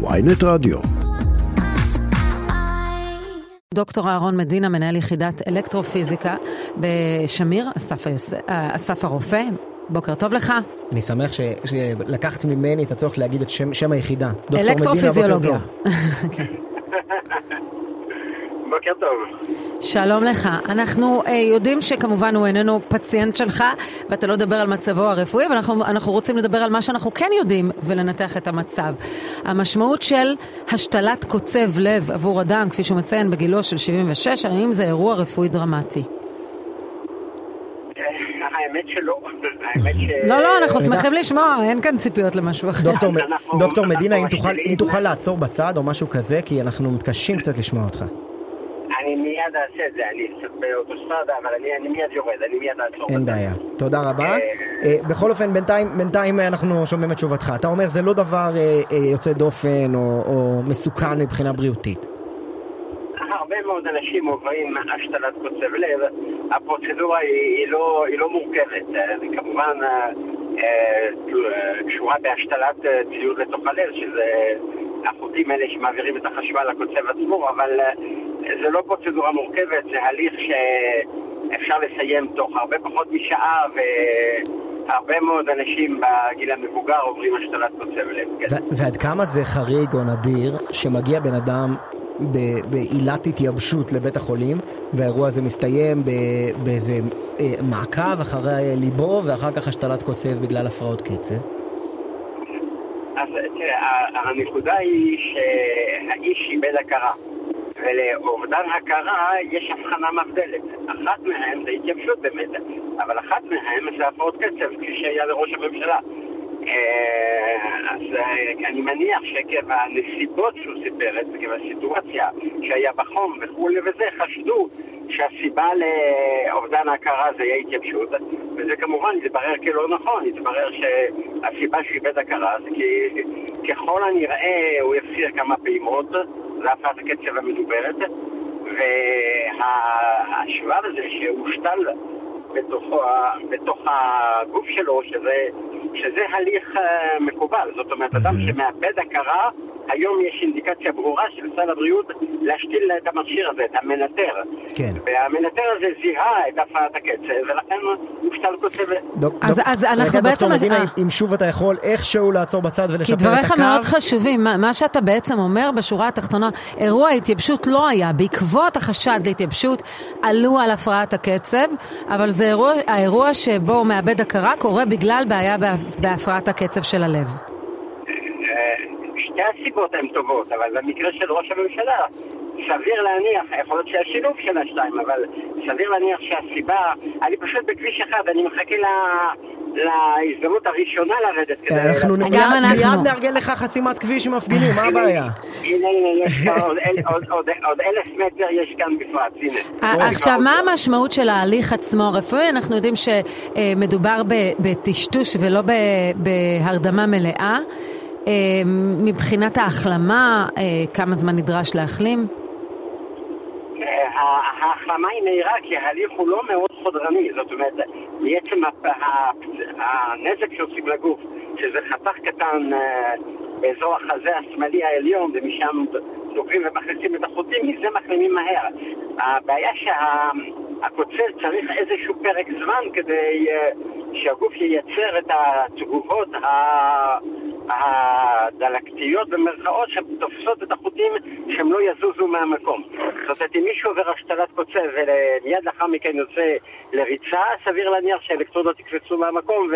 ויינט רדיו. דוקטור אהרון מדינה, מנהל יחידת אלקטרופיזיקה בשמיר, אסף, היוס... אסף הרופא. בוקר טוב לך. אני שמח ש... שלקחת ממני את הצורך להגיד את שם, שם היחידה. אלקטרופיזיולוגיה. בוקר טוב. שלום לך. אנחנו אה, יודעים שכמובן הוא איננו פציינט שלך, ואתה לא מדבר על מצבו הרפואי, אבל אנחנו, אנחנו רוצים לדבר על מה שאנחנו כן יודעים ולנתח את המצב. המשמעות של השתלת קוצב לב עבור אדם, כפי שהוא מציין, בגילו של 76, האם זה אירוע רפואי דרמטי? האמת שלא. האמת ש... לא, לא, אנחנו שמחים לשמוע, אין כאן ציפיות למשהו אחר. דוקטור, מדינה, אם תוכל, אם תוכל לעצור בצד או משהו כזה, כי אנחנו מתקשים קצת לשמוע אותך. מיד אעשה את זה, אני באוטוסטרדה, אבל אני, אני מיד יורד, אני מיד אעצור. אין בעיה. תודה רבה. בכל אופן, בינתיים, בינתיים אנחנו שומעים את תשובתך. אתה אומר, זה לא דבר יוצא דופן או, או מסוכן מבחינה בריאותית. הרבה מאוד אנשים עוברים השתלת קוצב לב, הפרוצדורה היא, היא, לא, היא לא מורכבת, זה כמובן קשורה בהשתלת ציוד לתוך הלב, שזה החוטים האלה שמעבירים את החשמל לקוצב עצמו, אבל זה לא פרוצדורה מורכבת, זה הליך שאפשר לסיים תוך הרבה פחות משעה והרבה מאוד אנשים בגיל המבוגר עוברים השתלת קוצב לב. ועד כמה זה חריג או נדיר שמגיע בן אדם בעילת התייבשות לבית החולים והאירוע הזה מסתיים באיזה מעקב אחרי ליבו ואחר כך השתלת קוצב בגלל הפרעות קצב? אז תראה, הנקודה היא שהאיש איבד הכרה ולאובדן הכרה יש הבחנה מבדלת. אחת מהן זה התייבשות באמת, אבל אחת מהן זה הפרעות קצב, כפי שהיה לראש הממשלה. אז אני מניח שעקב הנסיבות שהוא סיפר עקב הסיטואציה שהיה בחום וכולי וזה, חשדו שהסיבה לאובדן ההכרה זה יהיה התייבשות, וזה כמובן יתברר כלא נכון, יתברר שהסיבה שהוא איבד הכרה זה כי ככל הנראה הוא יפסיר כמה פעימות, זה הפרעת הקצב המדוברת, והשבב הזה שהושתל בתוכו, בתוך הגוף שלו, שזה, שזה הליך uh, מקובל. זאת אומרת, אדם שמאבד הכרה, היום יש אינדיקציה ברורה של סל הבריאות להשתיל את המכשיר הזה, את המנטר. כן. והמנטר הזה זיהה את הפרעת הקצב, ולכן הוא שתל קוצב... אז, אז אנחנו רגע, בעצם... דוקטור מדינה, אם שוב אתה יכול איכשהו לעצור בצד ולשפר את הקו. כי דבריך מאוד חשובים. מה, שאתה בעצם אומר בשורה התחתונה, אירוע התייבשות לא היה. בעקבות החשד להתייבשות עלו על הפרעת הקצב, אבל זה אירוע, האירוע שבו הוא מאבד הכרה קורה בגלל בעיה בהפרעת הקצב של הלב. שתי הסיבות הן טובות, אבל במקרה של ראש הממשלה, סביר להניח, יכול להיות שהשילוב של השתיים, אבל סביר להניח שהסיבה, אני פשוט בכביש אחד, אני מחכה. להזדמנות הראשונה לרדת כדי... אנחנו מיד נארגן לך חסימת כביש עם מפגינים, מה הבעיה? הנה, הנה, יש עוד אלף מטר יש כאן בפרט, הנה. עכשיו, מה המשמעות של ההליך עצמו הרפואי? אנחנו יודעים שמדובר בטשטוש ולא בהרדמה מלאה. מבחינת ההחלמה, כמה זמן נדרש להחלים? ההחלמה היא מהירה כי ההליך הוא לא מאוד חודרני, זאת אומרת, בעצם הנזק שעושים לגוף, שזה חתך קטן באזור החזה השמאלי העליון ומשם סוגרים ומכניסים את החוטים, מזה מחלימים מהר. הבעיה שהקוצר צריך איזשהו פרק זמן כדי שהגוף ייצר את התגובות הדלקתיות במרכאות שתופסות את החוטים שהם לא יזוזו מהמקום. זאת אומרת, אם מישהו עובר השתלת קוצב ומיד לאחר מכן יוצא לריצה, סביר להניח שהאלקטרודות יקפצו מהמקום ו...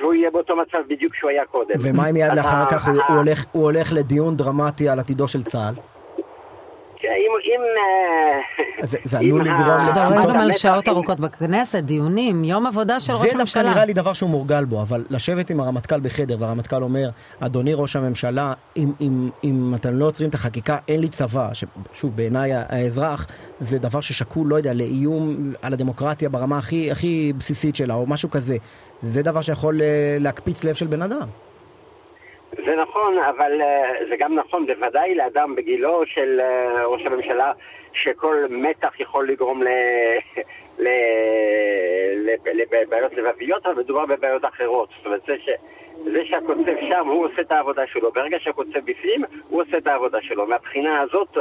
והוא יהיה באותו מצב בדיוק שהוא היה קודם. ומה אם מיד לאחר כך הוא, הולך לדיון דרמטי על עתידו של צה"ל? אם... אם זה, זה עלול לגרום לקפיצות. גם על שעות ארוכות בכנסת, דיונים, יום עבודה של ראש הממשלה. זה דווקא נראה לי דבר שהוא מורגל בו, אבל לשבת עם הרמטכ"ל בחדר, והרמטכ"ל אומר, אדוני ראש הממשלה, אם, אם, אם אתם לא עוצרים את החקיקה, אין לי צבא, ששוב, בעיניי האזרח, זה דבר ששקול, לא יודע, לאיום על הדמוקרטיה ברמה הכי, הכי בסיסית שלה, או משהו כזה. זה דבר שיכול להקפיץ לב של בן אדם. זה נכון, אבל uh, זה גם נכון בוודאי לאדם בגילו של uh, ראש הממשלה, שכל מתח יכול לגרום. לבעיות לבביות, אבל מדובר בבעיות אחרות. זאת אומרת, זה, ש... זה שהקוצב שם, הוא עושה את העבודה שלו. ברגע שהקוצב בפנים, הוא עושה את העבודה שלו. מהבחינה הזאת,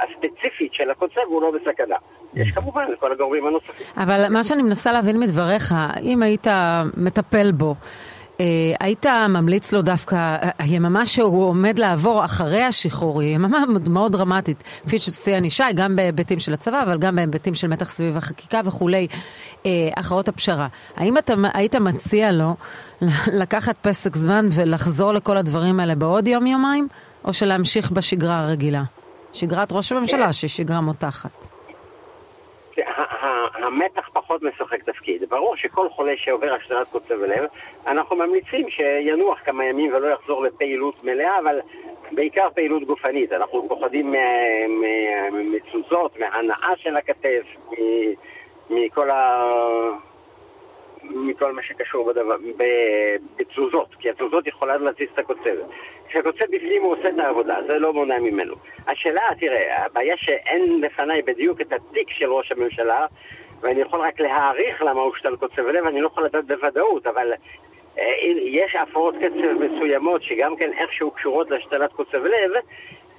הספציפית של הקוצב הוא לא בסכנה. יש כמובן את כל הגורמים הנוספים. אבל מה שאני מנסה להבין מדבריך, אם היית מטפל בו, אה, היית ממליץ לו דווקא, היממה שהוא עומד לעבור אחרי השחרור היא יממה מאוד דרמטית, כפי שציין ישי, גם בהיבטים של הצבא, אבל גם בהיבטים של מתח סביב החקיקה וכולי, אה, הכרעות הפשרה. האם אתה היית מציע לו לקחת פסק זמן ולחזור לכל הדברים האלה בעוד יום-יומיים, או שלהמשיך בשגרה הרגילה? שגרת ראש הממשלה, שהיא שגרה מותחת. המתח פחות משחק תפקיד. ברור שכל חולה שעובר השתלת קוצב לב, אנחנו ממליצים שינוח כמה ימים ולא יחזור לפעילות מלאה, אבל בעיקר פעילות גופנית. אנחנו פוחדים מתזוזות, מהנאה של הכתף, מכל ה... מכל מה שקשור בתזוזות, כי התזוזות יכולה להזיז את הקוצב. כשהקוצב בפנים הוא עושה את העבודה, זה לא מונע ממנו. השאלה, תראה, הבעיה שאין לפניי בדיוק את התיק של ראש הממשלה, ואני יכול רק להעריך למה הוא שתל קוצב לב, אני לא יכול לדעת בוודאות, אבל אה, יש הפרעות קצב מסוימות שגם כן איכשהו קשורות להשתלת קוצב לב,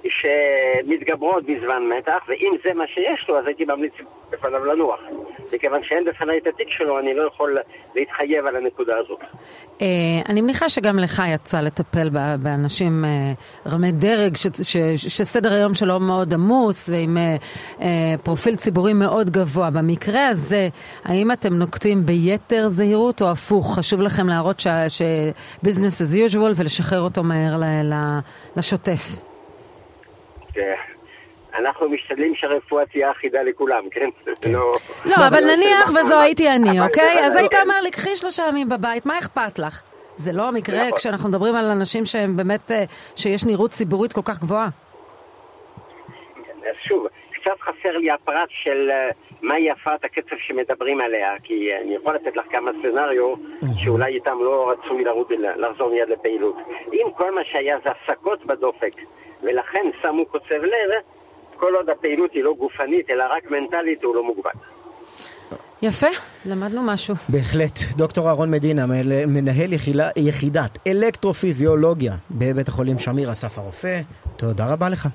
שמתגברות בזמן מתח, ואם זה מה שיש לו, אז הייתי ממליץ בפניו לנוח. מכיוון שאין בפניי את התיק שלו, אני לא יכול להתחייב על הנקודה הזאת. אה, אני מניחה שגם לך יצא לטפל באנשים אה, רמי דרג, שסדר היום שלו מאוד עמוס, ועם אה, פרופיל ציבורי מאוד גבוה. במקרה הזה, האם אתם נוקטים ביתר זהירות, או הפוך? חשוב לכם להראות ש-business as usual ולשחרר אותו מהר לשוטף? אנחנו משתדלים שהרפואה תהיה אחידה לכולם, כן? כן. לא, לא אבל נניח וזו הייתי אני, אוקיי? אז היית אומר לי, קחי שלושה ימים בבית, מה אכפת לך? זה לא המקרה נכון. כשאנחנו מדברים על אנשים שהם באמת, אה, שיש נראות ציבורית כל כך גבוהה. אז שוב, קצת חסר לי הפרט של אה, מהי הפרעת הקצב שמדברים עליה, כי אני יכול לתת לך כמה סצנריו שאולי איתם לא רצוי לחזור מיד לפעילות. אם כל מה שהיה זה הפסקות בדופק, ולכן שמו קוצב לב, כל עוד הפעילות היא לא גופנית, אלא רק מנטלית, הוא לא מוגבל. יפה, למדנו משהו. בהחלט. דוקטור אהרון מדינה, מנהל יחילה, יחידת אלקטרופיזיולוגיה בבית החולים שמיר אסף הרופא, תודה רבה לך.